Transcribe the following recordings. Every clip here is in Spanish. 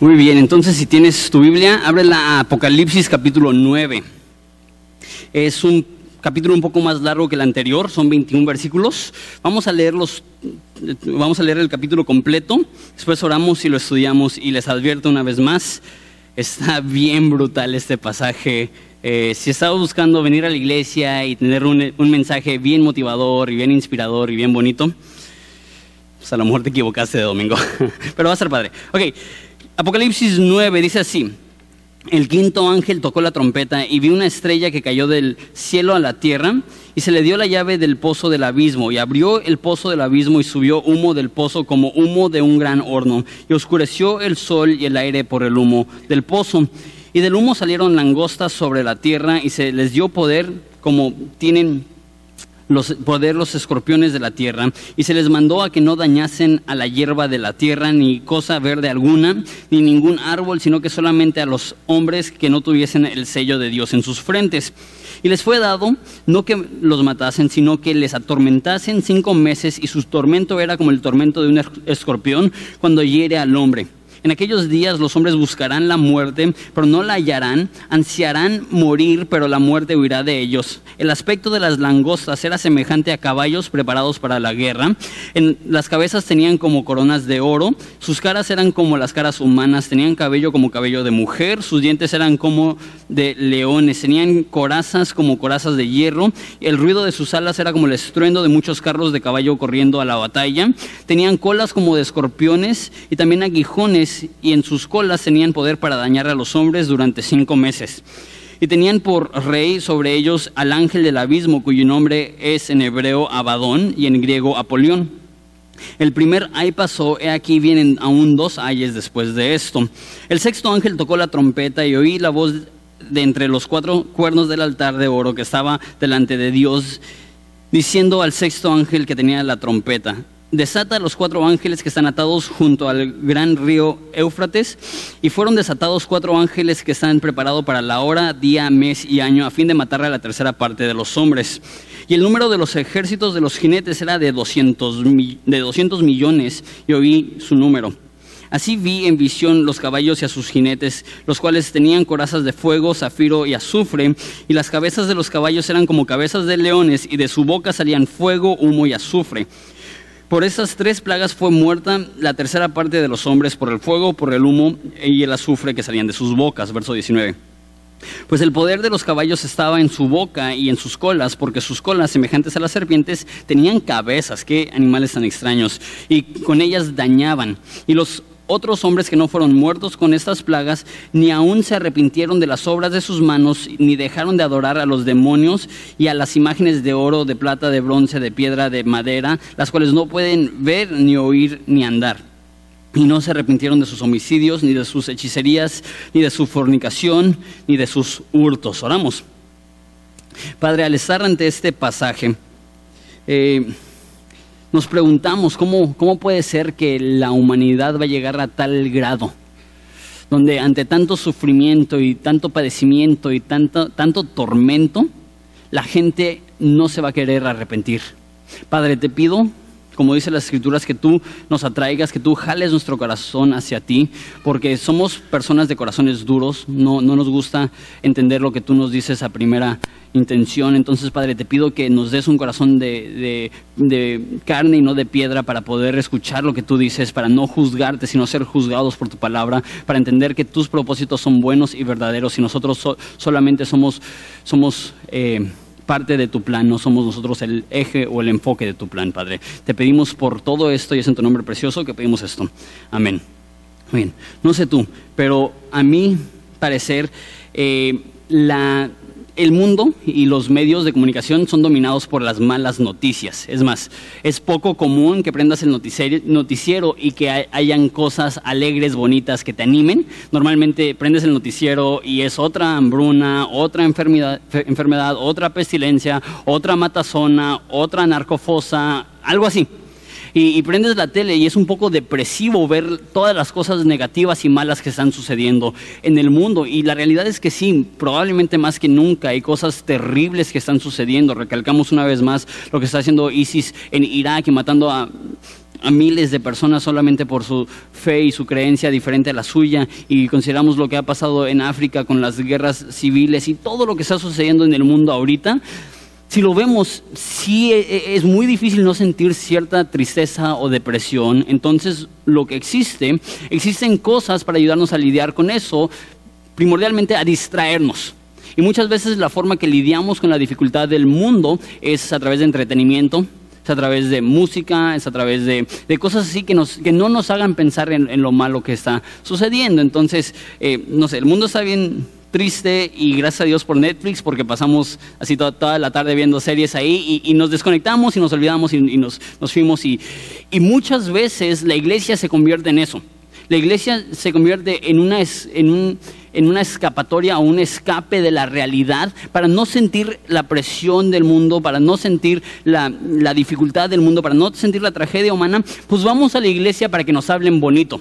Muy bien, entonces si tienes tu Biblia, ábrela a Apocalipsis capítulo 9. Es un capítulo un poco más largo que el anterior, son 21 versículos. Vamos a leerlos, vamos a leer el capítulo completo, después oramos y lo estudiamos y les advierto una vez más, está bien brutal este pasaje. Eh, si estaba buscando venir a la iglesia y tener un, un mensaje bien motivador y bien inspirador y bien bonito, pues a lo mejor te equivocaste de domingo, pero va a ser padre. Ok. Apocalipsis 9 dice así, el quinto ángel tocó la trompeta y vi una estrella que cayó del cielo a la tierra y se le dio la llave del pozo del abismo y abrió el pozo del abismo y subió humo del pozo como humo de un gran horno y oscureció el sol y el aire por el humo del pozo. Y del humo salieron langostas sobre la tierra y se les dio poder como tienen los, poder los escorpiones de la tierra, y se les mandó a que no dañasen a la hierba de la tierra, ni cosa verde alguna, ni ningún árbol, sino que solamente a los hombres que no tuviesen el sello de Dios en sus frentes. Y les fue dado no que los matasen, sino que les atormentasen cinco meses, y su tormento era como el tormento de un escorpión cuando hiere al hombre. En aquellos días los hombres buscarán la muerte, pero no la hallarán, ansiarán morir, pero la muerte huirá de ellos. El aspecto de las langostas era semejante a caballos preparados para la guerra. En las cabezas tenían como coronas de oro, sus caras eran como las caras humanas, tenían cabello como cabello de mujer, sus dientes eran como de leones, tenían corazas como corazas de hierro, el ruido de sus alas era como el estruendo de muchos carros de caballo corriendo a la batalla, tenían colas como de escorpiones y también aguijones y en sus colas tenían poder para dañar a los hombres durante cinco meses. Y tenían por rey sobre ellos al ángel del abismo, cuyo nombre es en hebreo Abadón y en griego Apolión. El primer ay pasó, he aquí vienen aún dos ayes después de esto. El sexto ángel tocó la trompeta y oí la voz de entre los cuatro cuernos del altar de oro que estaba delante de Dios, diciendo al sexto ángel que tenía la trompeta, desata a los cuatro ángeles que están atados junto al gran río Éufrates, y fueron desatados cuatro ángeles que están preparados para la hora, día, mes y año, a fin de matar a la tercera parte de los hombres. Y el número de los ejércitos de los jinetes era de 200, de 200 millones, y oí su número. Así vi en visión los caballos y a sus jinetes, los cuales tenían corazas de fuego, zafiro y azufre, y las cabezas de los caballos eran como cabezas de leones, y de su boca salían fuego, humo y azufre. Por esas tres plagas fue muerta la tercera parte de los hombres por el fuego, por el humo y el azufre que salían de sus bocas. Verso 19. Pues el poder de los caballos estaba en su boca y en sus colas, porque sus colas, semejantes a las serpientes, tenían cabezas, qué animales tan extraños, y con ellas dañaban. Y los otros hombres que no fueron muertos con estas plagas, ni aún se arrepintieron de las obras de sus manos, ni dejaron de adorar a los demonios y a las imágenes de oro, de plata, de bronce, de piedra, de madera, las cuales no pueden ver, ni oír, ni andar. Y no se arrepintieron de sus homicidios, ni de sus hechicerías, ni de su fornicación, ni de sus hurtos. Oramos. Padre, al estar ante este pasaje, eh, nos preguntamos cómo, cómo puede ser que la humanidad va a llegar a tal grado, donde ante tanto sufrimiento y tanto padecimiento y tanto, tanto tormento, la gente no se va a querer arrepentir. Padre, te pido como dice las escrituras, que tú nos atraigas, que tú jales nuestro corazón hacia ti, porque somos personas de corazones duros, no, no nos gusta entender lo que tú nos dices a primera intención. Entonces, Padre, te pido que nos des un corazón de, de, carne y no de piedra para poder escuchar lo que tú dices, para no juzgarte, sino ser juzgados por tu palabra, para entender que tus propósitos son buenos y verdaderos y nosotros solamente somos, somos eh, parte de tu plan, no somos nosotros el eje o el enfoque de tu plan, Padre. Te pedimos por todo esto y es en tu nombre precioso que pedimos esto. Amén. Bien, no sé tú, pero a mí parecer eh, la el mundo y los medios de comunicación son dominados por las malas noticias. Es más, es poco común que prendas el noticiero, y que hayan cosas alegres, bonitas, que te animen. Normalmente prendes el noticiero y es otra hambruna, otra enfermedad, enfermedad otra pestilencia, otra matazona, otra narcofosa, algo así y, prendes la tele y es un poco depresivo ver todas las cosas negativas y malas que están sucediendo en el mundo. Y la realidad es que sí, probablemente más que nunca hay cosas terribles que están sucediendo. Recalcamos una vez más lo que está haciendo ISIS en Irak y matando a a miles de personas solamente por su fe y su creencia diferente a la suya y consideramos lo que ha pasado en África con las guerras civiles y todo lo que está sucediendo en el mundo ahorita, si lo vemos, sí e, e, es muy difícil no sentir cierta tristeza o depresión. Entonces, lo que existe, existen cosas para ayudarnos a lidiar con eso, primordialmente a distraernos. Y muchas veces la forma que lidiamos con la dificultad del mundo es a través de entretenimiento, es a través de música, es a través de, cosas así que, nos, que no nos hagan pensar en, lo malo que está sucediendo. Entonces, eh, no sé, el mundo está bien triste y gracias a Dios por Netflix porque pasamos así toda, la tarde viendo series ahí y, nos desconectamos y nos olvidamos y, nos, nos, fuimos y, y, muchas veces la iglesia se convierte en eso. La iglesia se convierte en una, en, un, en una escapatoria o un escape de la realidad para no sentir la presión del mundo, para no sentir la, la dificultad del mundo, para no sentir la tragedia humana, pues vamos a la iglesia para que nos hablen bonito.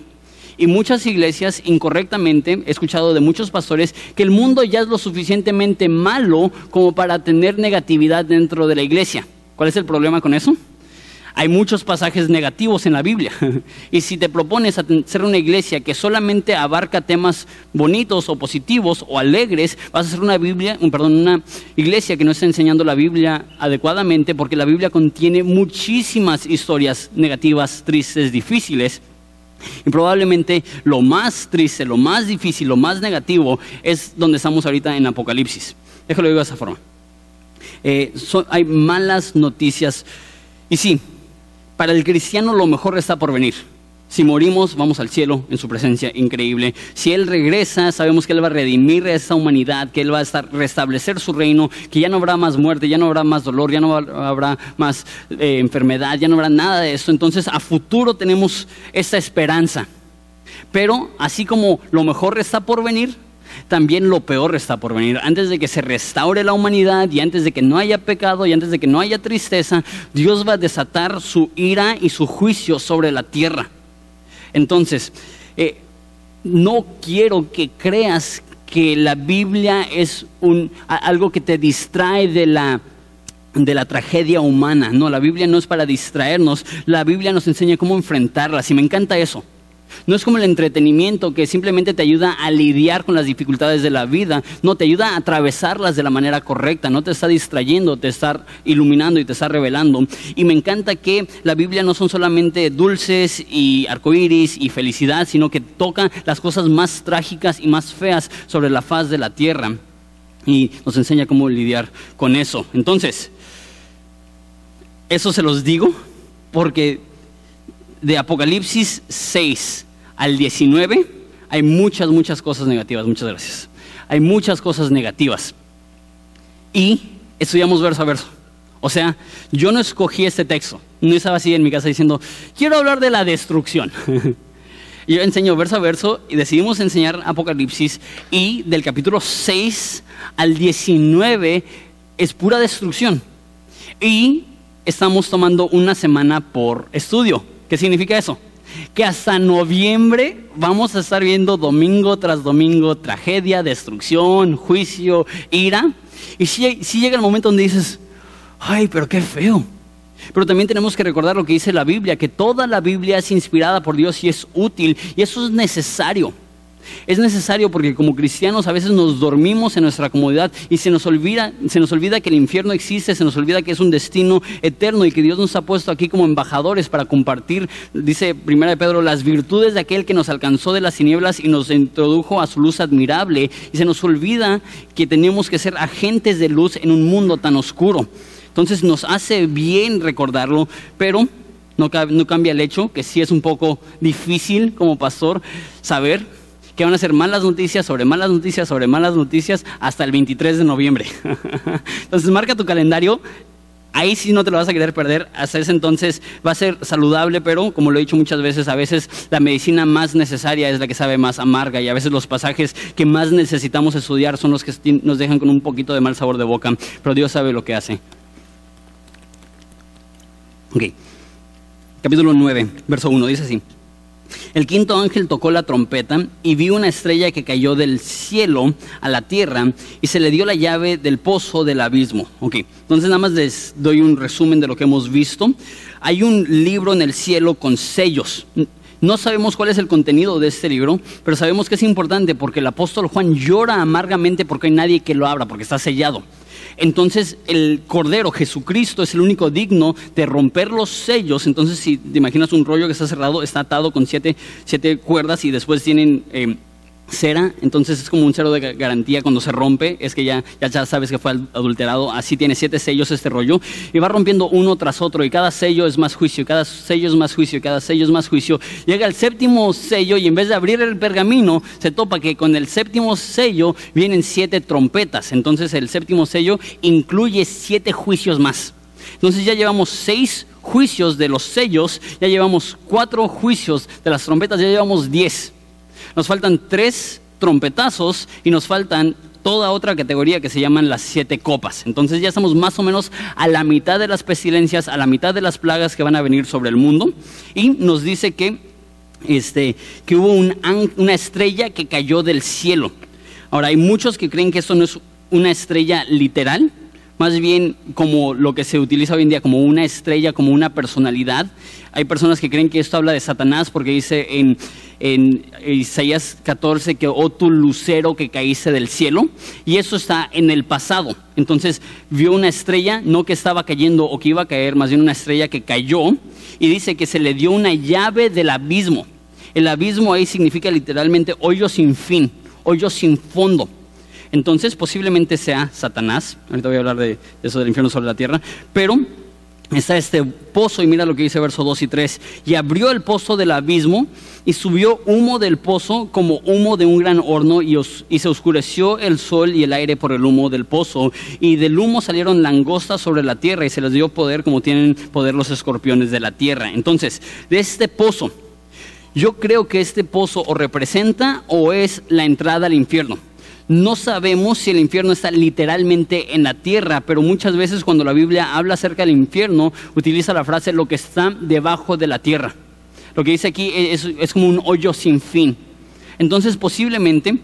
Y muchas iglesias incorrectamente, he escuchado de muchos pastores, que el mundo ya es lo suficientemente malo como para tener negatividad dentro de la iglesia. ¿Cuál es el problema con eso? Hay muchos pasajes negativos en la Biblia. Y si te propones ser una iglesia que solamente abarca temas bonitos o positivos o alegres, vas a ser una Biblia, perdón, una iglesia que no está enseñando la Biblia adecuadamente porque la Biblia contiene muchísimas historias negativas, tristes, difíciles y probablemente lo más triste, lo más difícil, lo más negativo es donde estamos ahorita en Apocalipsis. Déjalo digo de esa forma. Eh, hay malas noticias. Y sí, para el cristiano lo mejor está por venir. Si morimos, vamos al cielo en su presencia increíble. Si Él regresa, sabemos que Él va a redimir a esa humanidad, que Él va a estar, restablecer su reino, que ya no habrá más muerte, ya no habrá más dolor, ya no habrá más eh, enfermedad, ya no habrá nada de eso. Entonces, a futuro tenemos esa esperanza. Pero así como lo mejor está por venir, también lo peor está por venir. Antes de que se restaure la humanidad y antes de que no haya pecado y antes de que no haya tristeza, Dios va a desatar su ira y su juicio sobre la tierra. Entonces, eh, no quiero que creas que la Biblia es un, algo que te distrae de la, de la tragedia humana. No, la Biblia no es para distraernos, la Biblia nos enseña cómo enfrentarlas y me encanta eso. No es como el entretenimiento que simplemente te ayuda a lidiar con las dificultades de la vida, no, te ayuda a atravesarlas de la manera correcta, no te está distrayendo, te está iluminando y te está revelando. Y me encanta que la Biblia no son solamente dulces y arcoíris y felicidad, sino que toca las cosas más trágicas y más feas sobre la faz de la tierra y nos enseña cómo lidiar con eso. Entonces, eso se los digo porque de Apocalipsis 6 al 19 hay muchas, muchas cosas negativas. Muchas gracias. Hay muchas cosas negativas. Y estudiamos verso a verso. O sea, yo no escogí este texto. No estaba así en mi casa diciendo, quiero hablar de la destrucción. yo enseño verso a verso y decidimos enseñar Apocalipsis y del capítulo 6 al 19 es pura destrucción. Y estamos tomando una semana por estudio. ¿Qué significa eso? Que hasta noviembre vamos a estar viendo domingo tras domingo tragedia, destrucción, juicio, ira. Y si, llega el momento donde dices, ay, pero qué feo. Pero también tenemos que recordar lo que dice la Biblia, que toda la Biblia es inspirada por Dios y es útil. Y eso es necesario. Es necesario porque como cristianos a veces nos dormimos en nuestra comodidad y se nos olvida, se nos olvida que el infierno existe, se nos olvida que es un destino eterno y que Dios nos ha puesto aquí como embajadores para compartir, dice Primera de Pedro, las virtudes de aquel que nos alcanzó de las tinieblas y nos introdujo a su luz admirable. Y se nos olvida que tenemos que ser agentes de luz en un mundo tan oscuro. Entonces nos hace bien recordarlo, pero no, no cambia el hecho que sí es un poco difícil como pastor saber que van a ser malas noticias sobre malas noticias sobre malas noticias hasta el 23 de noviembre. Entonces marca tu calendario. Ahí sí no te lo vas a querer perder. Hasta ese entonces va a ser saludable, pero como lo he dicho muchas veces, a veces la medicina más necesaria es la que sabe más amarga y a veces los pasajes que más necesitamos estudiar son los que nos dejan con un poquito de mal sabor de boca. Pero Dios sabe lo que hace. Ok. Capítulo 9, verso 1, dice así. El quinto ángel tocó la trompeta y vio una estrella que cayó del cielo a la tierra y se le dio la llave del pozo del abismo. Ok, entonces nada más les doy un resumen de lo que hemos visto. hay un libro en el cielo con sellos. No sabemos cuál es el contenido de este libro, pero sabemos que es importante porque el apóstol Juan llora amargamente porque hay nadie que lo abra, porque está sellado. Entonces el Cordero, Jesucristo, es el único digno de romper los sellos. Entonces si te imaginas un rollo que está cerrado, está atado con siete, siete cuerdas y después tienen... Eh, cera, entonces es como un cero de garantía cuando se rompe, es que ya, ya, sabes que fue adulterado, así tiene siete sellos este rollo, y va rompiendo uno tras otro, y cada sello es más juicio, cada sello es más juicio, cada sello es más juicio. Llega el séptimo sello y en vez de abrir el pergamino, se topa que con el séptimo sello vienen siete trompetas, entonces el séptimo sello incluye siete juicios más. Entonces ya llevamos seis juicios de los sellos, ya llevamos cuatro juicios de las trompetas, ya llevamos diez. Nos faltan tres trompetazos y nos faltan toda otra categoría que se llaman las siete copas. Entonces ya estamos más o menos a la mitad de las pestilencias, a la mitad de las plagas que van a venir sobre el mundo. Y nos dice que, este, que hubo una estrella que cayó del cielo. Ahora, hay muchos que creen que esto no es una estrella literal, más bien como lo que se utiliza hoy en día, como una estrella, como una personalidad. Hay personas que creen que esto habla de Satanás porque dice en, Isaías 14 que, oh tu lucero que caíste del cielo, y eso está en el pasado. Entonces vio una estrella, no que estaba cayendo o que iba a caer, más bien una estrella que cayó, y dice que se le dio una llave del abismo. El abismo ahí significa literalmente hoyo sin fin, hoyo sin fondo. Entonces posiblemente sea Satanás, ahorita voy a hablar de, eso del infierno sobre la tierra, pero está este pozo y mira lo que dice verso 2 y 3, y abrió el pozo del abismo y subió humo del pozo como humo de un gran horno y, y, se oscureció el sol y el aire por el humo del pozo y del humo salieron langostas sobre la tierra y se les dio poder como tienen poder los escorpiones de la tierra. Entonces, de este pozo, yo creo que este pozo o representa o es la entrada al infierno. No sabemos si el infierno está literalmente en la tierra, pero muchas veces cuando la Biblia habla acerca del infierno, utiliza la frase lo que está debajo de la tierra. Lo que dice aquí es, como un hoyo sin fin. Entonces posiblemente,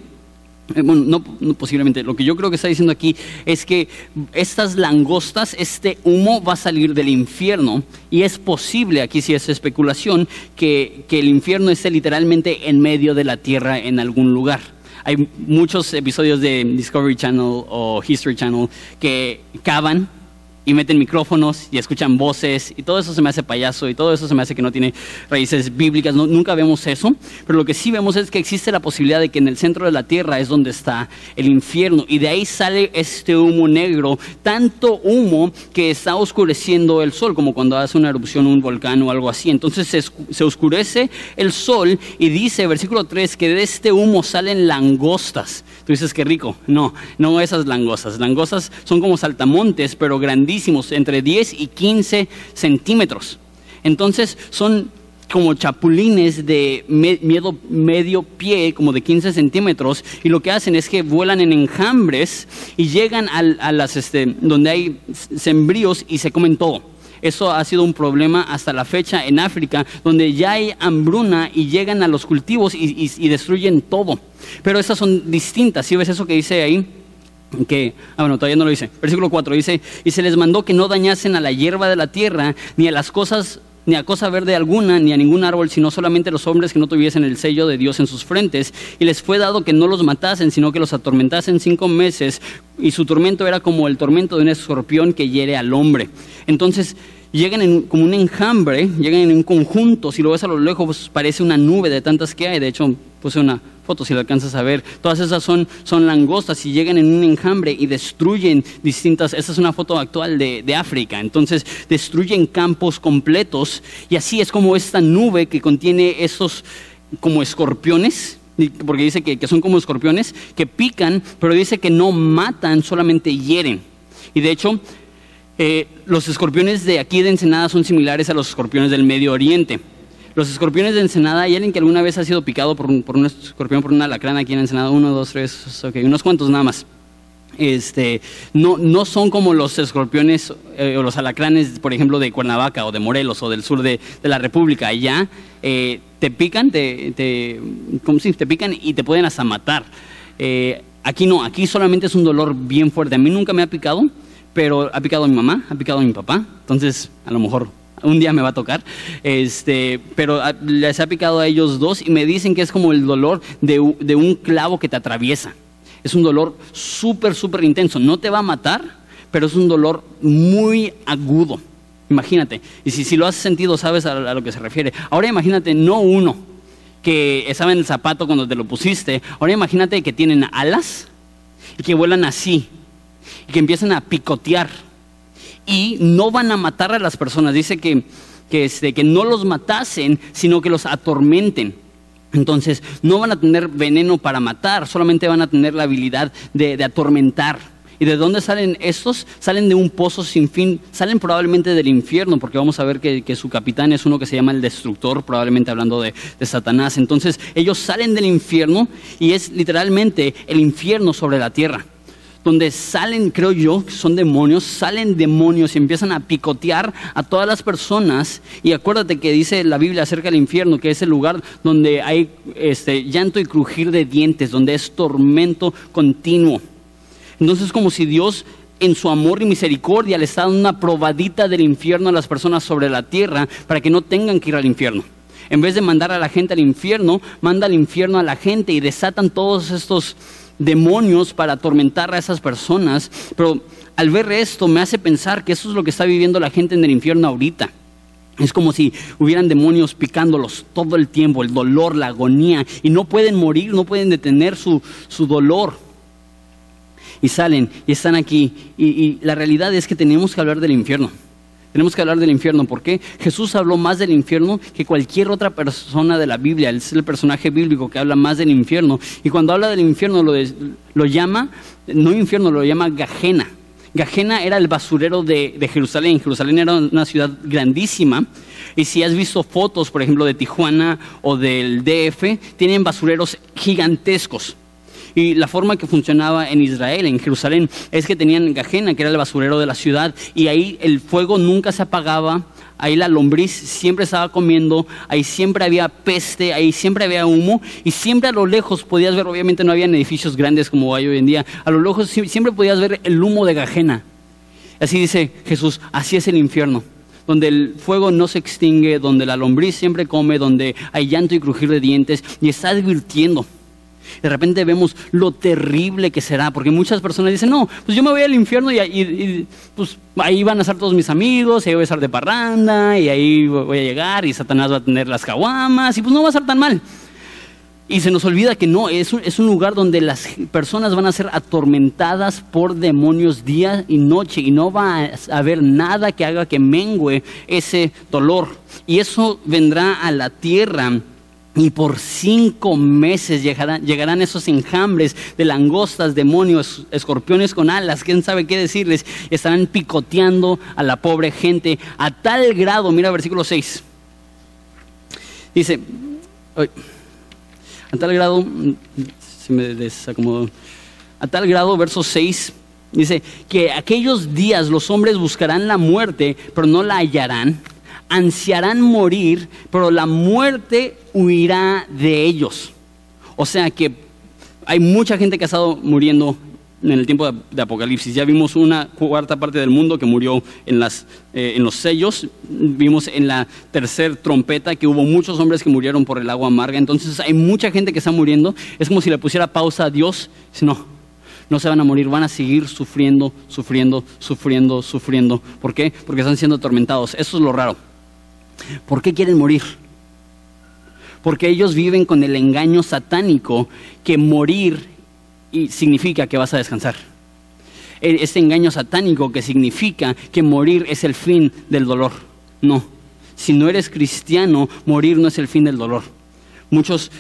eh, bueno, no, posiblemente, lo que yo creo que está diciendo aquí es que estas langostas, este humo va a salir del infierno y es posible, aquí sí es especulación, que el infierno esté literalmente en medio de la tierra en algún lugar hay muchos episodios de Discovery Channel o History Channel que cavan y meten micrófonos y escuchan voces y todo eso se me hace payaso y todo eso se me hace que no tiene raíces bíblicas. nunca vemos eso, pero lo que sí vemos es que existe la posibilidad de que en el centro de la tierra es donde está el infierno y de ahí sale este humo negro, tanto humo que está oscureciendo el sol, como cuando hace una erupción un volcán o algo así. Entonces se, se oscurece el sol y dice, versículo 3, que de este humo salen langostas. Tú dices que rico. No, no esas langostas. Langostas son como saltamontes, pero entre 10 y 15 centímetros. Entonces son como chapulines de miedo, medio pie, como de 15 centímetros, y lo que hacen es que vuelan en enjambres y llegan a, las, este, donde hay sembríos y se comen todo. Eso ha sido un problema hasta la fecha en África, donde ya hay hambruna y llegan a los cultivos y, destruyen todo. Pero esas son distintas. ¿Sí ves eso que dice ahí? Que, ah, bueno, todavía no lo dice. Versículo 4 dice, y se les mandó que no dañasen a la hierba de la tierra, ni a las cosas, ni a cosa verde alguna, ni a ningún árbol, sino solamente a los hombres que no tuviesen el sello de Dios en sus frentes. Y les fue dado que no los matasen, sino que los atormentasen cinco meses, y su tormento era como el tormento de un escorpión que hiere al hombre. Entonces, llegan en, como un enjambre, llegan en un conjunto, si lo ves a lo lejos pues, parece una nube de tantas que hay, de hecho puse una foto si lo alcanzas a ver, todas esas son, son langostas y llegan en un enjambre y destruyen distintas, esta es una foto actual de, de África, entonces destruyen campos completos y así es como esta nube que contiene esos como escorpiones, porque dice que, que, son como escorpiones, que pican, pero dice que no matan, solamente hieren. Y de hecho, eh, los escorpiones de aquí de Ensenada son similares a los escorpiones del Medio Oriente. Los escorpiones de Ensenada, ¿hay alguien que alguna vez ha sido picado por un, por un escorpión, por una alacrán aquí en Ensenada? Uno, dos, tres, ok, unos cuantos nada más. Este, no, no son como los escorpiones eh, o los alacranes, por ejemplo, de Cuernavaca o de Morelos o del sur de, la República. Allá eh, te pican, te, te, como si te pican y te pueden hasta matar. aquí no, aquí solamente es un dolor bien fuerte. A mí nunca me ha picado, pero ha picado a mi mamá, ha picado a mi papá, entonces a lo mejor un día me va a tocar, este, pero ah, les ha picado a ellos dos y me dicen que es como el dolor de, un clavo que te atraviesa. Es un dolor súper, súper intenso. No te va a matar, pero es un dolor muy agudo. Imagínate. Y si, si lo has sentido, sabes a, a, lo que se refiere. Ahora imagínate, no uno que estaba en el zapato cuando te lo pusiste. Ahora imagínate que tienen alas y que vuelan así y que empiezan a picotear y no van a matar a las personas. Dice que, que, este, que no los matasen, sino que los atormenten. Entonces, no van a tener veneno para matar, solamente van a tener la habilidad de, atormentar. ¿Y de dónde salen estos? Salen de un pozo sin fin, salen probablemente del infierno, porque vamos a ver que, su capitán es uno que se llama el destructor, probablemente hablando de, de, Satanás. Entonces, ellos salen del infierno y es literalmente el infierno sobre la tierra donde salen, creo yo, son demonios, salen demonios y empiezan a picotear a todas las personas. Y acuérdate que dice la Biblia acerca del infierno, que es el lugar donde hay este, llanto y crujir de dientes, donde es tormento continuo. Entonces es como si Dios en su amor y misericordia le está dando una probadita del infierno a las personas sobre la tierra para que no tengan que ir al infierno. En vez de mandar a la gente al infierno, manda al infierno a la gente y desatan todos estos demonios para atormentar a esas personas, pero al ver esto me hace pensar que eso es lo que está viviendo la gente en el infierno ahorita. Es como si hubieran demonios picándolos todo el tiempo, el dolor, la agonía, y no pueden morir, no pueden detener su, su dolor. Y salen y están aquí. Y, y la realidad es que tenemos que hablar del infierno. Tenemos que hablar del infierno. ¿Por qué? Jesús habló más del infierno que cualquier otra persona de la Biblia. Él es el personaje bíblico que habla más del infierno. Y cuando habla del infierno lo, lo llama, no infierno, lo llama Gajena. Gajena era el basurero de, de, Jerusalén. Jerusalén era una ciudad grandísima. Y si has visto fotos, por ejemplo, de Tijuana o del DF, tienen basureros gigantescos. Y la forma que funcionaba en Israel, en Jerusalén, es que tenían Gajena, que era el basurero de la ciudad, y ahí el fuego nunca se apagaba, ahí la lombriz siempre estaba comiendo, ahí siempre había peste, ahí siempre había humo, y siempre a lo lejos podías ver, obviamente no habían edificios grandes como hay hoy en día, a lo lejos siempre podías ver el humo de Gajena. Así dice Jesús, así es el infierno donde el fuego no se extingue, donde la lombriz siempre come, donde hay llanto y crujir de dientes, y está advirtiendo de repente vemos lo terrible que será, porque muchas personas dicen, no, pues yo me voy al infierno y, pues ahí van a estar todos mis amigos, y ahí voy a estar de parranda, y ahí voy a llegar, y Satanás va a tener las caguamas, y pues no va a ser tan mal. Y se nos olvida que no, es un, es un lugar donde las personas van a ser atormentadas por demonios día y noche, y no va a haber nada que haga que mengue ese dolor. Y eso vendrá a la tierra y por cinco meses llegarán, esos enjambres de langostas, demonios, escorpiones con alas, quién sabe qué decirles. Estarán picoteando a la pobre gente a tal grado, mira versículo 6. Dice, a tal grado, se me desacomodó, a tal grado, verso 6, dice que aquellos días los hombres buscarán la muerte, pero no la hallarán ansiarán morir, pero la muerte huirá de ellos. O sea que hay mucha gente que ha estado muriendo en el tiempo de, Apocalipsis. Ya vimos una cuarta parte del mundo que murió en, las, eh, en los sellos. Vimos en la tercera trompeta que hubo muchos hombres que murieron por el agua amarga. Entonces hay mucha gente que está muriendo. Es como si le pusiera pausa a Dios. No, no se van a morir, van a seguir sufriendo, sufriendo, sufriendo, sufriendo. ¿Por qué? Porque están siendo atormentados. Eso es lo raro. ¿Por qué quieren morir? Porque ellos viven con el engaño satánico que morir significa que vas a descansar. Este engaño satánico que significa que morir es el fin del dolor. No, si no eres cristiano, morir no es el fin del dolor. Muchos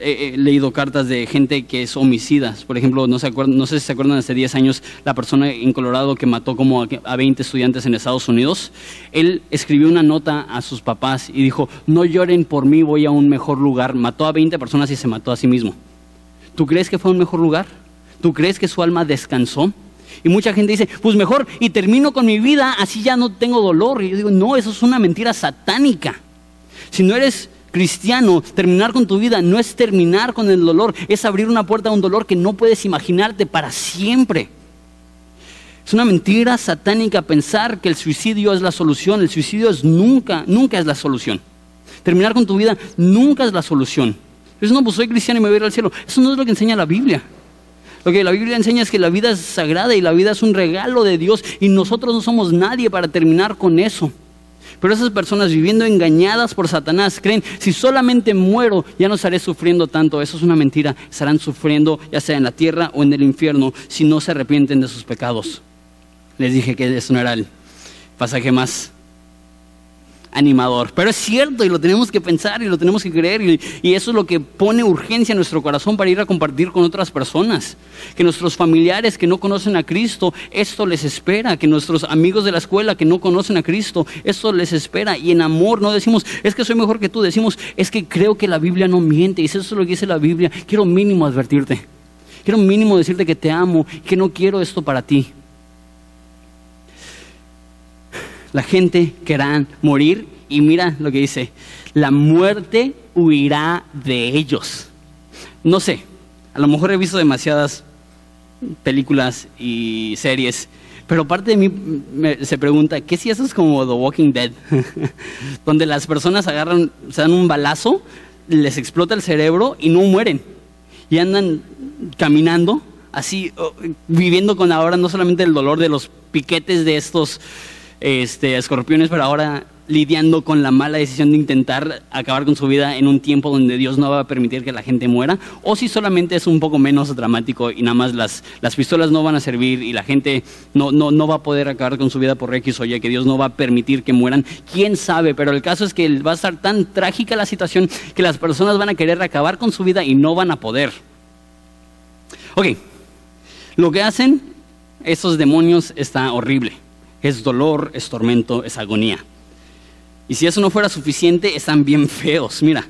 he, leído cartas de gente que es homicidas. Por ejemplo, no, no sé si se acuerdan, hace 10 años la persona en Colorado que mató como a 20 estudiantes en Estados Unidos. Él escribió una nota a sus papás y dijo, no lloren por mí, voy a un mejor lugar. Mató a 20 personas y se mató a sí mismo. ¿Tú crees que fue un mejor lugar? ¿Tú crees que su alma descansó? Y mucha gente dice, pues mejor y termino con mi vida, así ya no tengo dolor. Y yo digo, no, eso es una mentira satánica. Si no eres cristiano, terminar con tu vida no es terminar con el dolor, es abrir una puerta a un dolor que no puedes imaginarte para siempre. Es una mentira satánica pensar que el suicidio es la solución. El suicidio es nunca, nunca es la solución. Terminar con tu vida nunca es la solución. Eso no, pues soy cristiano y me voy a ir al cielo. Eso no es lo que enseña la Biblia. Lo que la Biblia enseña es que la vida es sagrada y la vida es un regalo de Dios y nosotros no somos nadie para terminar con eso. Pero esas personas viviendo engañadas por Satanás creen, si solamente muero ya no estaré sufriendo tanto. Eso es una mentira. Estarán sufriendo ya sea en la tierra o en el infierno si no se arrepienten de sus pecados. Les dije que eso no era el pasaje más animador. Pero es cierto y lo tenemos que pensar y lo tenemos que creer y, y, eso es lo que pone urgencia en nuestro corazón para ir a compartir con otras personas. Que nuestros familiares que no conocen a Cristo, esto les espera. Que nuestros amigos de la escuela que no conocen a Cristo, esto les espera. Y en amor no decimos, es que soy mejor que tú, decimos, es que creo que la Biblia no miente. Y eso es lo que dice la Biblia, quiero mínimo advertirte. Quiero mínimo decirte que te amo, que no quiero esto para ti. La gente querrá morir y mira lo que dice, la muerte huirá de ellos. No sé, a lo mejor he visto demasiadas películas y series, pero parte de mí se pregunta, ¿qué si eso es como The Walking Dead? Donde las personas agarran, se dan un balazo, les explota el cerebro y no mueren. Y andan caminando, así, viviendo con ahora no solamente el dolor de los piquetes de estos este, escorpiones, pero ahora lidiando con la mala decisión de intentar acabar con su vida en un tiempo donde Dios no va a permitir que la gente muera, o si solamente es un poco menos dramático y nada más las, las pistolas no van a servir y la gente no, no, no va a poder acabar con su vida por X o Y, que Dios no va a permitir que mueran, quién sabe, pero el caso es que va a estar tan trágica la situación que las personas van a querer acabar con su vida y no van a poder. Ok, lo que hacen esos demonios está horrible es dolor, es tormento, es agonía. Y si eso no fuera suficiente, están bien feos. Mira,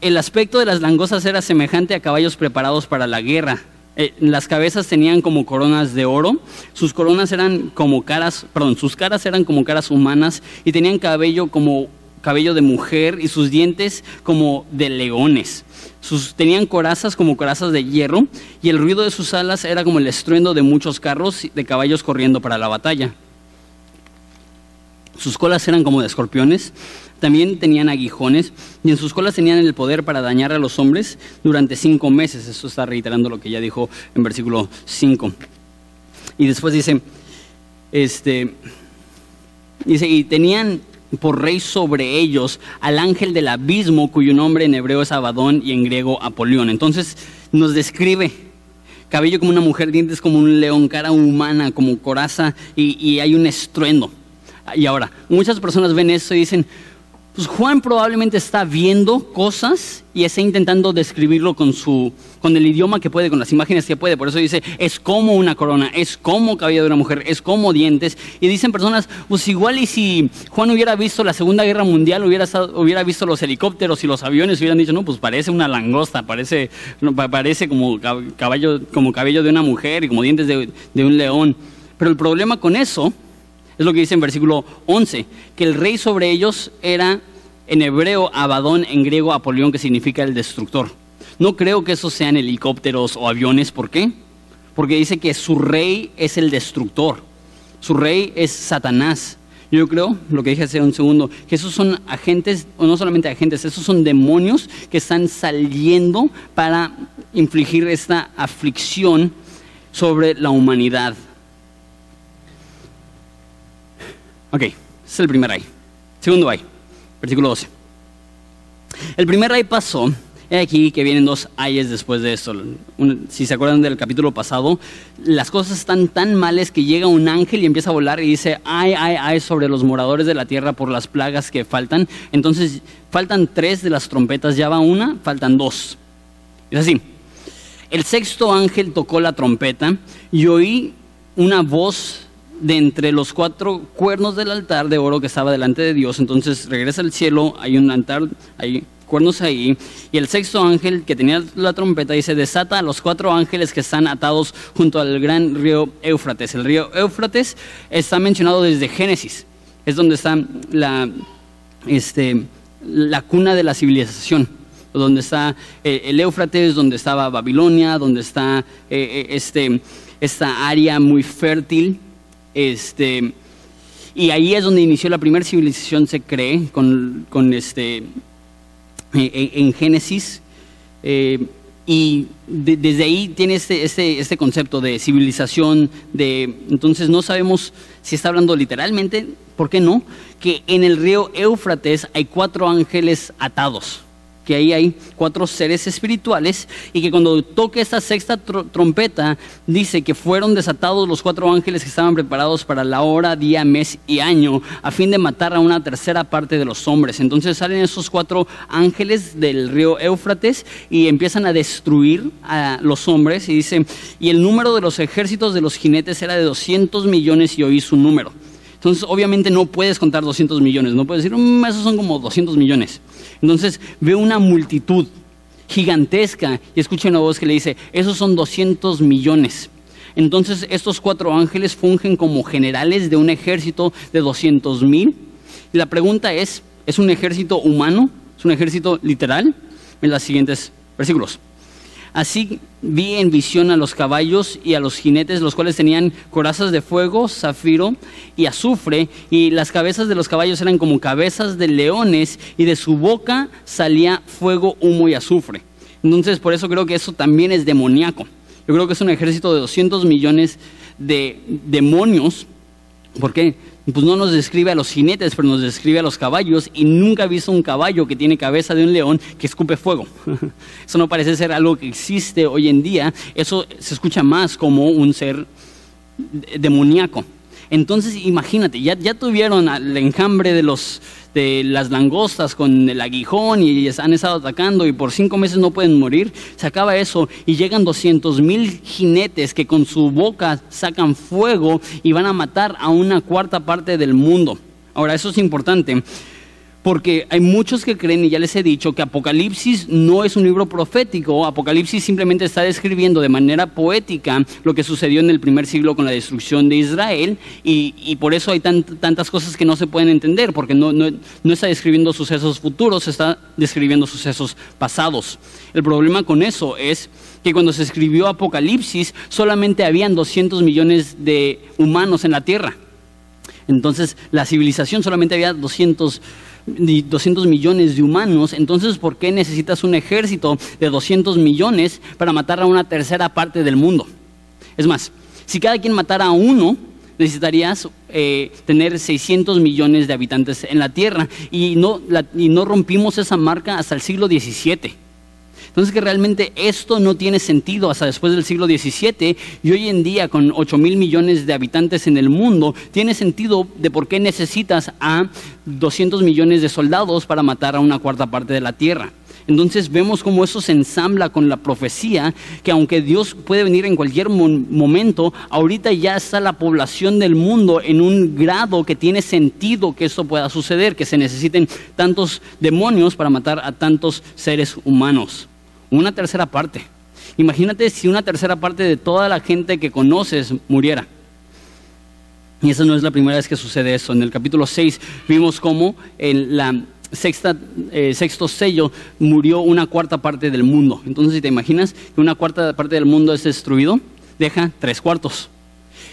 el aspecto de las langostas era semejante a caballos preparados para la guerra. Eh, las cabezas tenían como coronas de oro, sus coronas eran como caras, perdón, sus caras eran como caras humanas y tenían cabello como cabello de mujer y sus dientes como de leones. Sus, tenían corazas como corazas de hierro y el ruido de sus alas era como el estruendo de muchos carros de caballos corriendo para la batalla. Sus colas eran como de escorpiones, también tenían aguijones y en sus colas tenían el poder para dañar a los hombres durante cinco meses. Eso está reiterando lo que ya dijo en versículo 5. Y después dice, este, dice, y tenían por rey sobre ellos al ángel del abismo, cuyo nombre en hebreo es Abadón y en griego Apolión. Entonces nos describe cabello como una mujer, dientes como un león, cara humana, como coraza, y, y hay un estruendo. Y ahora, muchas personas ven eso y dicen, pues Juan probablemente está viendo cosas y está intentando describirlo con su con el idioma que puede, con las imágenes que puede. Por eso dice, es como una corona, es como cabello de una mujer, es como dientes. Y dicen personas, pues igual y si Juan hubiera visto la Segunda Guerra Mundial, hubiera, hubiera visto los helicópteros y los aviones, hubieran dicho, no, pues parece una langosta, parece, parece como, caballo, como cabello de una mujer y como dientes de un león. Pero el problema con eso es lo que dice en versículo 11, que el rey sobre ellos era en hebreo Abadón, en griego Apolión, que significa el destructor. No creo que esos sean helicópteros o aviones, ¿por qué? Porque dice que su rey es el destructor, su rey es Satanás. Yo creo, lo que dije hace un segundo, que esos son agentes, o no solamente agentes, esos son demonios que están saliendo para infligir esta aflicción sobre la humanidad. Ok, ese es el primer ay. Segundo ay, versículo 12. El primer ay pasó, he aquí que vienen dos ayes después de esto. si se acuerdan del capítulo pasado, las cosas están tan males que llega un ángel y empieza a volar y dice, ay, ay, ay, sobre los moradores de la tierra por las plagas que faltan. Entonces, faltan tres de las trompetas, ya va una, faltan dos. Es así. El sexto ángel tocó la trompeta y oí una voz de entre los cuatro cuernos del altar de oro que estaba delante de Dios. Entonces regresa al cielo, hay un altar, hay cuernos ahí. Y el sexto ángel que tenía la trompeta dice, desata a los cuatro ángeles que están atados junto al gran río Éufrates. El río Éufrates está mencionado desde Génesis. Es donde está la, este, la cuna de la civilización. Donde está eh, el Éufrates, donde estaba Babilonia, donde está eh, eh, este, esta área muy fértil Este, y ahí es donde inició la primera civilización, se cree, con, con este, eh, en, Génesis. Eh, y desde ahí tiene este, este, este, concepto de civilización, de entonces no sabemos si está hablando literalmente, ¿por qué no? Que en el río Éufrates hay cuatro ángeles atados que ahí hay cuatro seres espirituales y que cuando toque esta sexta trompeta dice que fueron desatados los cuatro ángeles que estaban preparados para la hora, día, mes y año a fin de matar a una tercera parte de los hombres. Entonces salen esos cuatro ángeles del río Éufrates y empiezan a destruir a los hombres y dice, y el número de los ejércitos de los jinetes era de 200 millones y oí su número. Entonces, obviamente no puedes contar 200 millones, no puedes decir, mm, esos son como 200 millones. Entonces, ve una multitud gigantesca y escucha una voz que le dice, esos son 200 millones. Entonces, estos cuatro ángeles fungen como generales de un ejército de 200 mil. Y la pregunta es, ¿es un ejército humano? ¿Es un ejército literal? En los siguientes versículos. Así vi en visión a los caballos y a los jinetes, los cuales tenían corazas de fuego, zafiro y azufre, y las cabezas de los caballos eran como cabezas de leones, y de su boca salía fuego, humo y azufre. Entonces, por eso creo que eso también es demoníaco. Yo creo que es un ejército de 200 millones de demonios. ¿Por qué? Pues no nos describe a los jinetes, pero nos describe a los caballos y nunca he visto un caballo que tiene cabeza de un león que escupe fuego. Eso no parece ser algo que existe hoy en día, eso se escucha más como un ser demoníaco. Entonces imagínate, ya, ya tuvieron el enjambre de los de las langostas con el aguijón y han estado atacando y por cinco meses no pueden morir, se acaba eso y llegan 200 mil jinetes que con su boca sacan fuego y van a matar a una cuarta parte del mundo. Ahora, eso es importante porque hay muchos que creen, y ya les he dicho, que Apocalipsis no es un libro profético, Apocalipsis simplemente está describiendo de manera poética lo que sucedió en el primer siglo con la destrucción de Israel, y, por eso hay tantas cosas que no se pueden entender, porque no, no está describiendo sucesos futuros, está describiendo sucesos pasados. El problema con eso es que cuando se escribió Apocalipsis solamente habían 200 millones de humanos en la tierra. Entonces la civilización solamente había 200 200 millones de humanos, entonces ¿por qué necesitas un ejército de 200 millones para matar a una tercera parte del mundo? Es más, si cada quien matara a uno, necesitarías eh, tener 600 millones de habitantes en la Tierra y no, y no rompimos esa marca hasta el siglo XVII. Entonces que realmente esto no tiene sentido hasta después del siglo XVII y hoy en día con 8 mil millones de habitantes en el mundo, tiene sentido de por qué necesitas a 200 millones de soldados para matar a una cuarta parte de la tierra. Entonces vemos cómo eso se ensambla con la profecía, que aunque Dios puede venir en cualquier momento, ahorita ya está la población del mundo en un grado que tiene sentido que eso pueda suceder, que se necesiten tantos demonios para matar a tantos seres humanos una tercera parte. Imagínate si una tercera parte de toda la gente que conoces muriera. Y esa no es la primera vez que sucede eso. En el capítulo 6 vimos cómo en la sexta, eh, sexto sello murió una cuarta parte del mundo. Entonces, si te imaginas que una cuarta parte del mundo es destruido, deja tres cuartos.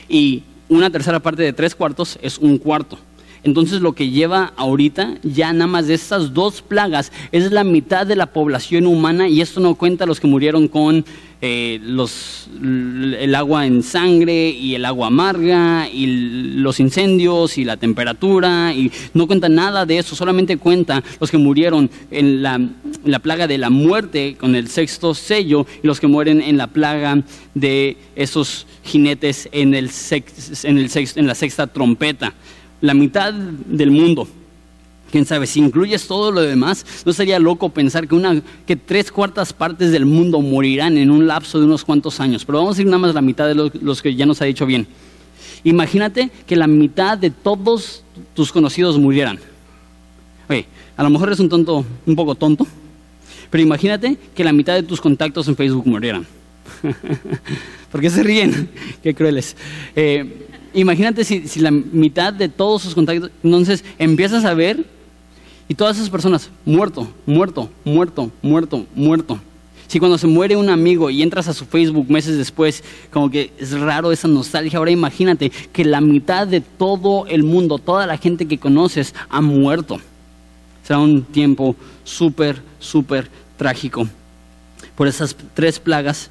Y una tercera parte de tres cuartos es un cuarto. Entonces lo que lleva ahorita ya nada más de estas dos plagas es la mitad de la población humana y esto no cuenta los que murieron con eh, los, el agua en sangre y el agua amarga y los incendios y la temperatura y no cuenta nada de eso, solamente cuenta los que murieron en la, la plaga de la muerte con el sexto sello y los que mueren en la plaga de esos jinetes en, el en, el en la sexta trompeta la mitad del mundo. Quién sabe, si incluyes todo lo demás, no sería loco pensar que, una, que tres cuartas partes del mundo morirán en un lapso de unos cuantos años. Pero vamos a ir nada más la mitad de los, que ya nos ha dicho bien. Imagínate que la mitad de todos tus conocidos murieran. Oye, a lo mejor eres un tonto, un poco tonto, pero imagínate que la mitad de tus contactos en Facebook murieran. ¿Por qué se ríen? Qué crueles. Eh, imagínate si, la mitad de todos sus contactos, entonces empiezas a ver y todas esas personas, muerto, muerto, muerto, muerto, muerto. Si cuando se muere un amigo y entras a su Facebook meses después, como que es raro esa nostalgia, ahora imagínate que la mitad de todo el mundo, toda la gente que conoces, ha muerto. Será un tiempo súper, súper trágico. Por esas tres plagas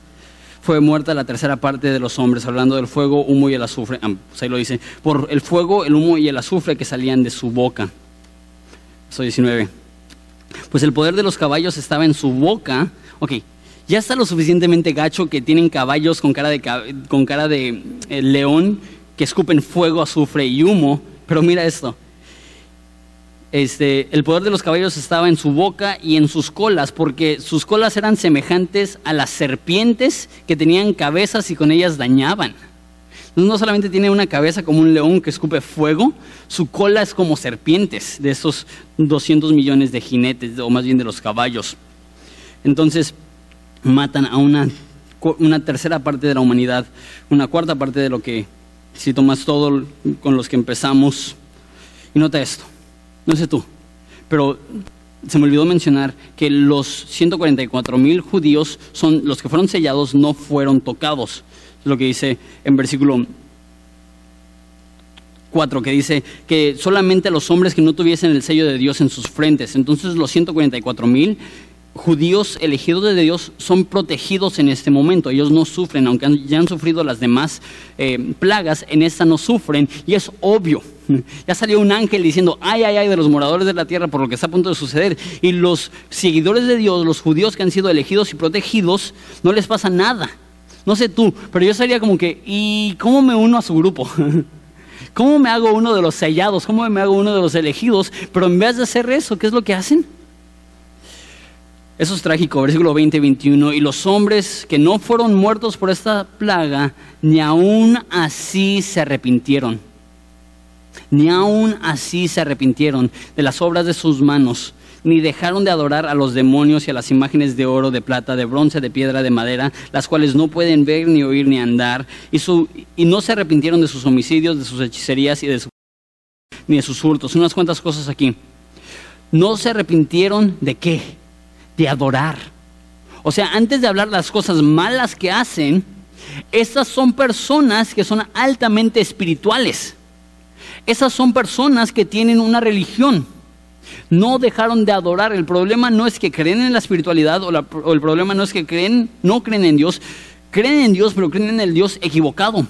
fue muerta la tercera parte de los hombres, hablando del fuego, humo y el azufre. Ah, pues ahí lo dice. Por el fuego, el humo y el azufre que salían de su boca. Soy 19. Pues el poder de los caballos estaba en su boca. Ok, ya está lo suficientemente gacho que tienen caballos con cara de, con cara de eh, león que escupen fuego, azufre y humo. Pero mira esto. Este, el poder de los caballos estaba en su boca y en sus colas, porque sus colas eran semejantes a las serpientes que tenían cabezas y con ellas dañaban. no solamente tiene una cabeza como un león que escupe fuego, su cola es como serpientes de esos 200 millones de jinetes, o más bien de los caballos. Entonces, matan a una, una tercera parte de la humanidad, una cuarta parte de lo que, si tomas todo con los que empezamos, y nota esto no sé tú, pero se me olvidó mencionar que los 144 mil judíos son los que fueron sellados, no fueron tocados. Es lo que dice en versículo 4, que dice que solamente los hombres que no tuviesen el sello de Dios en sus frentes. Entonces los 144 mil judíos elegidos de Dios son protegidos en este momento. Ellos no sufren, aunque ya han sufrido las demás eh, plagas, en esta no sufren. Y es obvio. Ya salió un ángel diciendo, ay, ay, ay, de los moradores de la tierra por lo que está a punto de suceder. Y los seguidores de Dios, los judíos que han sido elegidos y protegidos, no les pasa nada. No sé tú, pero yo sería como que, ¿y cómo me uno a su grupo? ¿Cómo me hago uno de los sellados? ¿Cómo me hago uno de los elegidos? Pero en vez de hacer eso, ¿qué es lo que hacen? Eso es trágico, versículo 20 y 21. Y los hombres que no fueron muertos por esta plaga, ni aún así se arrepintieron. Ni aún así se arrepintieron de las obras de sus manos, ni dejaron de adorar a los demonios y a las imágenes de oro, de plata, de bronce, de piedra, de madera, las cuales no pueden ver, ni oír, ni andar. Y, no se arrepintieron de sus homicidios, de sus hechicerías y de su, ni de sus hurtos. Unas cuantas cosas aquí. No se arrepintieron de qué? De adorar. O sea, antes de hablar las cosas malas que hacen, estas son personas que son altamente espirituales. Esas son personas que tienen una religión. No dejaron de adorar. El problema no es que creen en la espiritualidad o, o el problema no es que creen, no creen en Dios. Creen en Dios, pero creen en el Dios equivocado.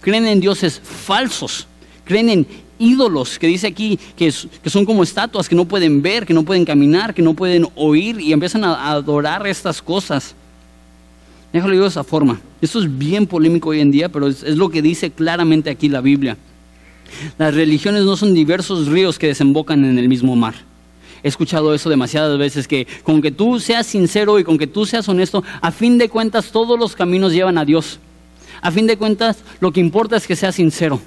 Creen en dioses falsos. Creen en ídolos, que dice aquí que, son como estatuas, que no pueden ver, que no pueden caminar, que no pueden oír y empiezan a, adorar estas cosas. Déjalo digo de esa forma. Esto es bien polémico hoy en día, pero es, lo que dice claramente aquí la Biblia. Las religiones no son diversos ríos que desembocan en el mismo mar. He escuchado eso demasiadas veces, que con que tú seas sincero y con que tú seas honesto, a fin de cuentas todos los caminos llevan a Dios. A fin de cuentas lo que importa es que seas sincero.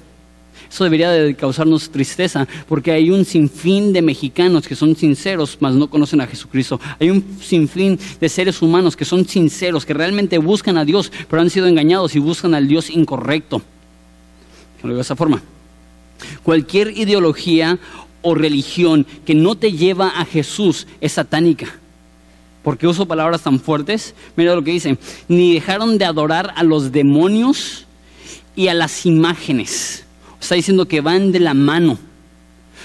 Eso debería de causarnos tristeza, porque hay un sinfín de mexicanos que son sinceros, mas no conocen a Jesucristo. Hay un sinfín de seres humanos que son sinceros, que realmente buscan a Dios, pero han sido engañados y buscan al Dios incorrecto. Lo digo de esa forma. Cualquier ideología o religión que no te lleva a Jesús es satánica. ¿Por qué uso palabras tan fuertes? Mira lo que dice. Ni dejaron de adorar a los demonios y a las imágenes está diciendo que van de la mano.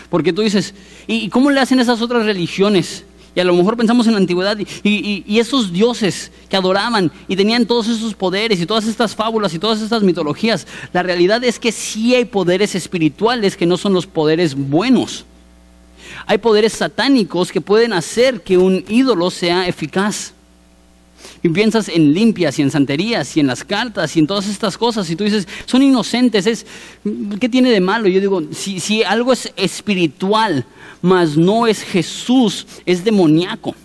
Porque tú dices, ¿y cómo le hacen esas otras religiones? Y a lo mejor pensamos en la antigüedad y, esos dioses que adoraban y tenían todos esos poderes y todas estas fábulas y todas estas mitologías. La realidad es que sí hay poderes espirituales que no son los poderes buenos. Hay poderes satánicos que pueden hacer que un ídolo sea eficaz. Y piensas en limpias y en santerías y en las cartas y en todas estas cosas y tú dices, son inocentes, es, ¿qué tiene de malo? Yo digo, si, si algo es espiritual, mas no es Jesús, es demoníaco.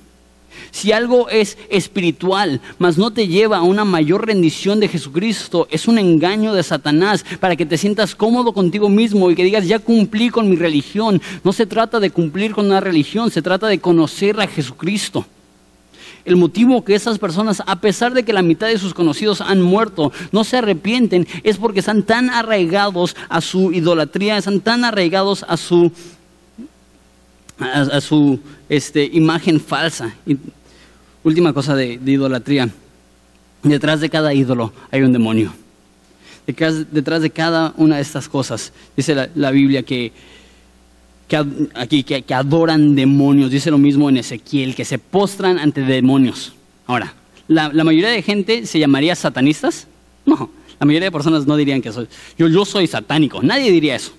Si algo es espiritual, mas no te lleva a una mayor rendición de Jesucristo, es un engaño de Satanás para que te sientas cómodo contigo mismo y que digas, ya cumplí con mi religión. No se trata de cumplir con una religión, se trata de conocer a Jesucristo el motivo que esas personas, a pesar de que la mitad de sus conocidos han muerto, no se arrepienten, es porque están tan arraigados a su idolatría, están tan arraigados a su, a, su este, imagen falsa. Última cosa de, idolatría. Detrás de cada ídolo hay un demonio. Detrás, de cada una de estas cosas, dice la, Biblia que, aquí, que, adoran demonios. Dice lo mismo en Ezequiel, que se postran ante demonios. Ahora, la, mayoría de gente se llamaría satanistas. No, la mayoría de personas no dirían que soy. Yo, yo soy satánico. Nadie diría eso.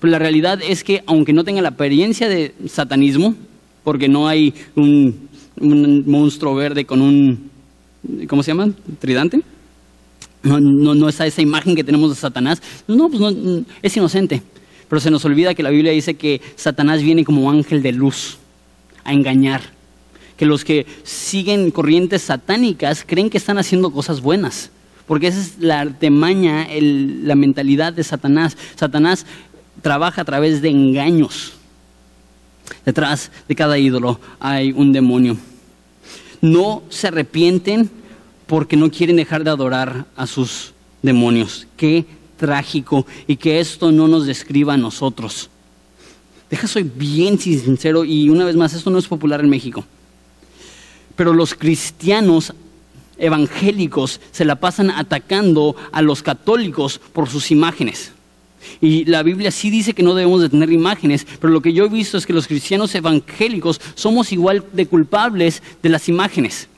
Pero la realidad es que aunque no tenga la apariencia de satanismo, porque no hay un un monstruo verde con un, ¿cómo se llama? Tridente. No, no, no es esa imagen que tenemos de Satanás. No, pues no, es inocente. Pero se nos olvida que la Biblia dice que Satanás viene como ángel de luz a engañar. Que los que siguen corrientes satánicas creen que están haciendo cosas buenas. Porque esa es la artemaña, la mentalidad de Satanás. Satanás trabaja a través de engaños. Detrás de cada ídolo hay un demonio. No se arrepienten porque no quieren dejar de adorar a sus demonios. Qué trágico y que esto no nos describa a nosotros. Deja, soy bien sincero y una vez más, esto no es popular en México. Pero los cristianos evangélicos se la pasan atacando a los católicos por sus imágenes. Y la Biblia sí dice que no debemos de tener imágenes, pero lo que yo he visto es que los cristianos evangélicos somos igual de culpables de las imágenes.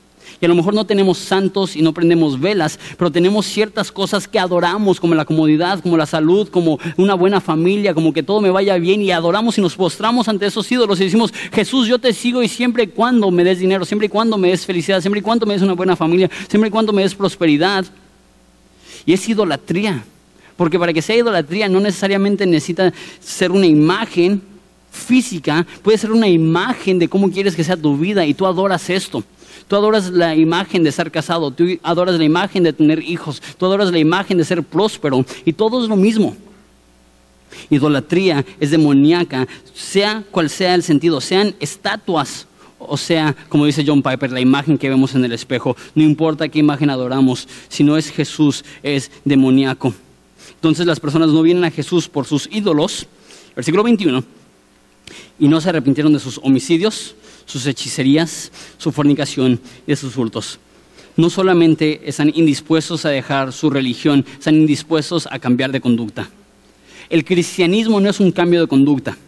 Y a lo mejor no tenemos santos y no prendemos velas, pero tenemos ciertas cosas que adoramos, como la comodidad, como la salud, como una buena familia, como que todo me vaya bien, y adoramos y nos postramos ante esos ídolos y decimos, Jesús, yo te sigo y siempre y cuando me des dinero, siempre y cuando me des felicidad, siempre y cuando me des una buena familia, siempre y cuando me des prosperidad. Y es idolatría. Porque para que sea idolatría no necesariamente necesita ser una imagen física, puede ser una imagen de cómo quieres que sea tu vida y tú adoras esto. Tú adoras la imagen de ser casado, tú adoras la imagen de tener hijos, tú adoras la imagen de ser próspero y todo es lo mismo. Idolatría es demoníaca, sea cual sea el sentido, sean estatuas o sea, como dice John Piper, la imagen que vemos en el espejo, no importa qué imagen adoramos, si no es Jesús, es demoníaco. Entonces las personas no vienen a Jesús por sus ídolos, versículo 21, y no se arrepintieron de sus homicidios, sus hechicerías, su fornicación y sus hurtos. No solamente están indispuestos a dejar su religión, están indispuestos a cambiar de conducta. El cristianismo no es un cambio de conducta,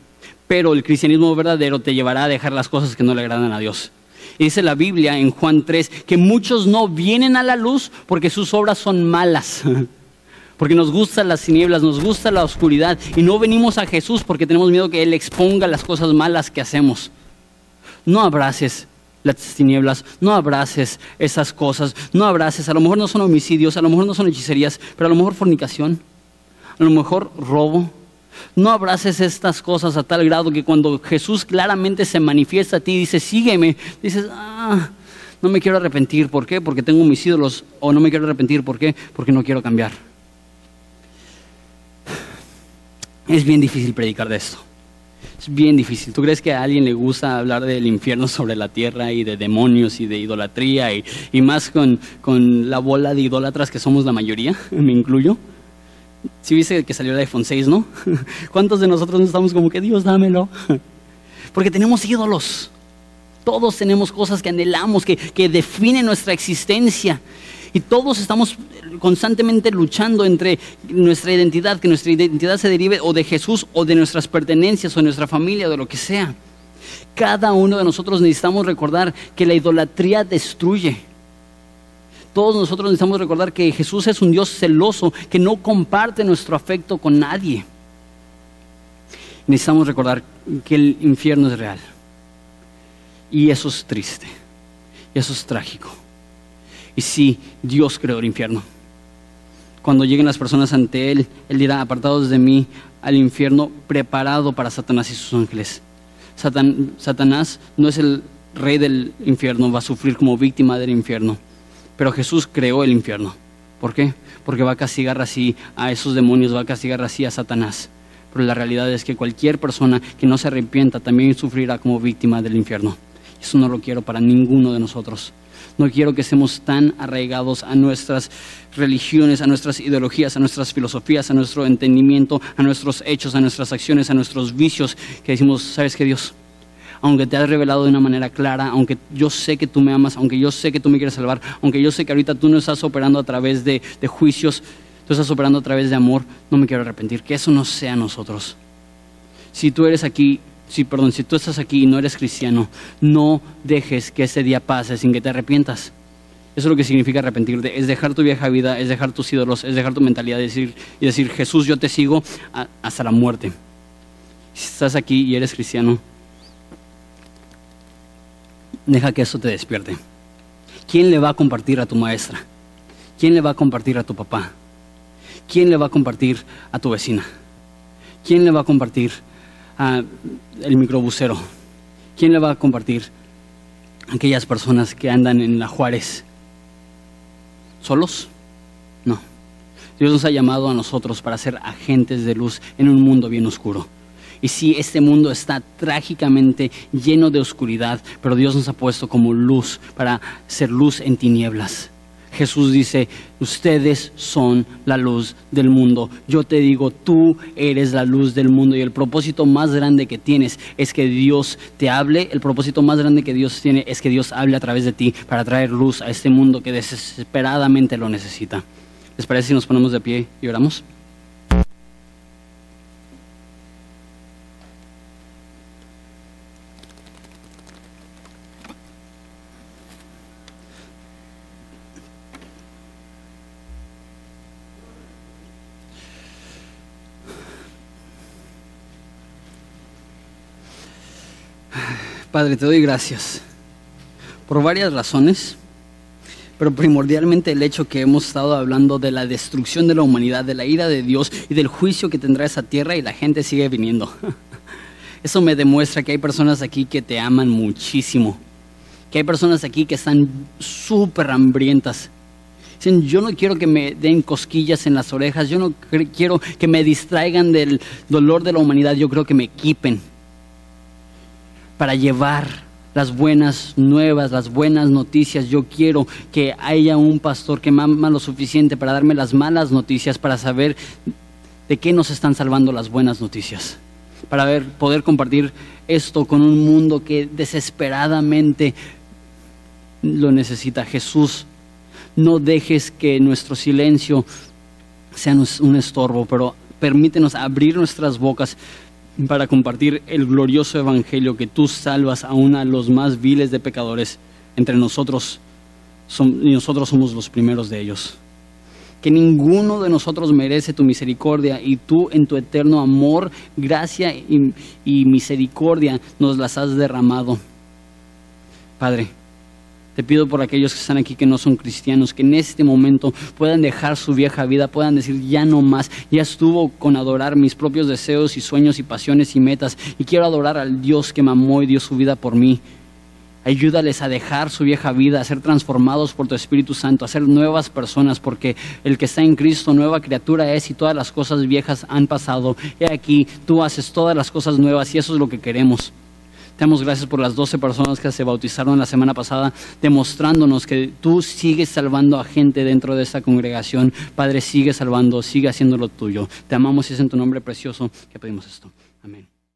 pero el cristianismo verdadero te llevará a dejar las cosas que no le agradan a Dios. Y dice la Biblia en Juan 3 que muchos no vienen a la luz porque sus obras son malas. porque nos gustan las tinieblas, nos gusta la oscuridad y no venimos a Jesús porque tenemos miedo que Él exponga las cosas malas que hacemos. No abraces las tinieblas, no abraces esas cosas, no abraces, a lo mejor no son homicidios, a lo mejor no son hechicerías, pero a lo mejor fornicación, a lo mejor robo. No abraces estas cosas a tal grado que cuando Jesús claramente se manifiesta a ti y dice, sígueme, dices, ah, no me quiero arrepentir, ¿por qué? Porque tengo mis ídolos, o no me quiero arrepentir, ¿por qué? Porque no quiero cambiar. Es bien difícil predicar de esto. Es bien difícil. ¿Tú crees que a alguien le gusta hablar del infierno sobre la tierra y de demonios y de idolatría y, más con, la bola de idólatras que somos la mayoría? Me incluyo. Si viste que salió el iPhone 6, ¿no? ¿Cuántos de nosotros no estamos como que Dios dámelo? Porque tenemos ídolos. Todos tenemos cosas que anhelamos, que, que definen nuestra existencia. Y todos estamos constantemente luchando entre nuestra identidad, que nuestra identidad se derive o de Jesús o de nuestras pertenencias o de nuestra familia o de lo que sea. Cada uno de nosotros necesitamos recordar que la idolatría destruye. Todos nosotros necesitamos recordar que Jesús es un Dios celoso que no comparte nuestro afecto con nadie. Necesitamos recordar que el infierno es real. Y eso es triste. Y eso es trágico. Y sí, Dios creó el infierno. Cuando lleguen las personas ante Él, Él dirá, apartados de mí al infierno preparado para Satanás y sus ángeles. Satanás no es el rey del infierno, va a sufrir como víctima del infierno. Pero Jesús creó el infierno. ¿Por qué? Porque va a castigar así a esos demonios, va a castigar así a Satanás. Pero la realidad es que cualquier persona que no se arrepienta también sufrirá como víctima del infierno. Eso no lo quiero para ninguno de nosotros. No quiero que estemos tan arraigados a nuestras religiones, a nuestras ideologías, a nuestras filosofías, a nuestro entendimiento, a nuestros hechos, a nuestras acciones, a nuestros vicios, que decimos, ¿sabes qué Dios? aunque te has revelado de una manera clara, aunque yo sé que tú me amas, aunque yo sé que tú me quieres salvar, aunque yo sé que ahorita tú no estás operando a través de, de juicios, tú estás operando a través de amor, no me quiero arrepentir, que eso no sea nosotros. Si tú eres aquí, si perdón, si tú estás aquí y no eres cristiano, no dejes que ese día pase sin que te arrepientas. Eso es lo que significa arrepentirte, es dejar tu vieja vida, es dejar tus ídolos, es dejar tu mentalidad y decir, y decir Jesús, yo te sigo hasta la muerte. Si estás aquí y eres cristiano, deja que eso te despierte. ¿Quién le va a compartir a tu maestra? ¿Quién le va a compartir a tu papá? ¿Quién le va a compartir a tu vecina? ¿Quién le va a compartir al microbusero? ¿Quién le va a compartir a aquellas personas que andan en la Juárez ¿Solos? No. Dios nos ha llamado a nosotros para ser agentes de luz en un mundo bien oscuro. Y sí, este mundo está trágicamente lleno de oscuridad, pero Dios nos ha puesto como luz para ser luz en tinieblas. Jesús dice, ustedes son la luz del mundo. Yo te digo, tú eres la luz del mundo y el propósito más grande que tienes es que Dios te hable. El propósito más grande que Dios tiene es que Dios hable a través de ti para traer luz a este mundo que desesperadamente lo necesita. ¿Les parece si nos ponemos de pie y oramos? Padre, te doy gracias por varias razones, pero primordialmente el hecho que hemos estado hablando de la destrucción de la humanidad, de la ira de Dios y del juicio que tendrá esa tierra y la gente sigue viniendo. Eso me demuestra que hay personas aquí que te aman muchísimo, que hay personas aquí que están súper hambrientas. Dicen, yo no quiero que me den cosquillas en las orejas, yo no quiero que me distraigan del dolor de la humanidad, yo creo que me equipen para llevar las buenas nuevas, las buenas noticias. Yo quiero que haya un pastor que me ama lo suficiente para darme las malas noticias, para saber de qué nos están salvando las buenas noticias. Para ver, poder compartir esto con un mundo que desesperadamente lo necesita. Jesús, no dejes que nuestro silencio sea un estorbo, pero permítenos abrir nuestras bocas para compartir el glorioso evangelio que tú salvas a uno de los más viles de pecadores entre nosotros y nosotros somos los primeros de ellos. Que ninguno de nosotros merece tu misericordia y tú en tu eterno amor, gracia y misericordia nos las has derramado. Padre, te pido por aquellos que están aquí que no son cristianos, que en este momento puedan dejar su vieja vida, puedan decir ya no más, ya estuvo con adorar mis propios deseos y sueños y pasiones y metas y quiero adorar al Dios que me amó y dio su vida por mí. Ayúdales a dejar su vieja vida, a ser transformados por tu Espíritu Santo, a ser nuevas personas, porque el que está en Cristo, nueva criatura es y todas las cosas viejas han pasado. He aquí, tú haces todas las cosas nuevas y eso es lo que queremos. Te damos gracias por las 12 personas que se bautizaron la semana pasada, demostrándonos que tú sigues salvando a gente dentro de esta congregación. Padre, sigue salvando, sigue haciendo lo tuyo. Te amamos y es en tu nombre precioso que pedimos esto.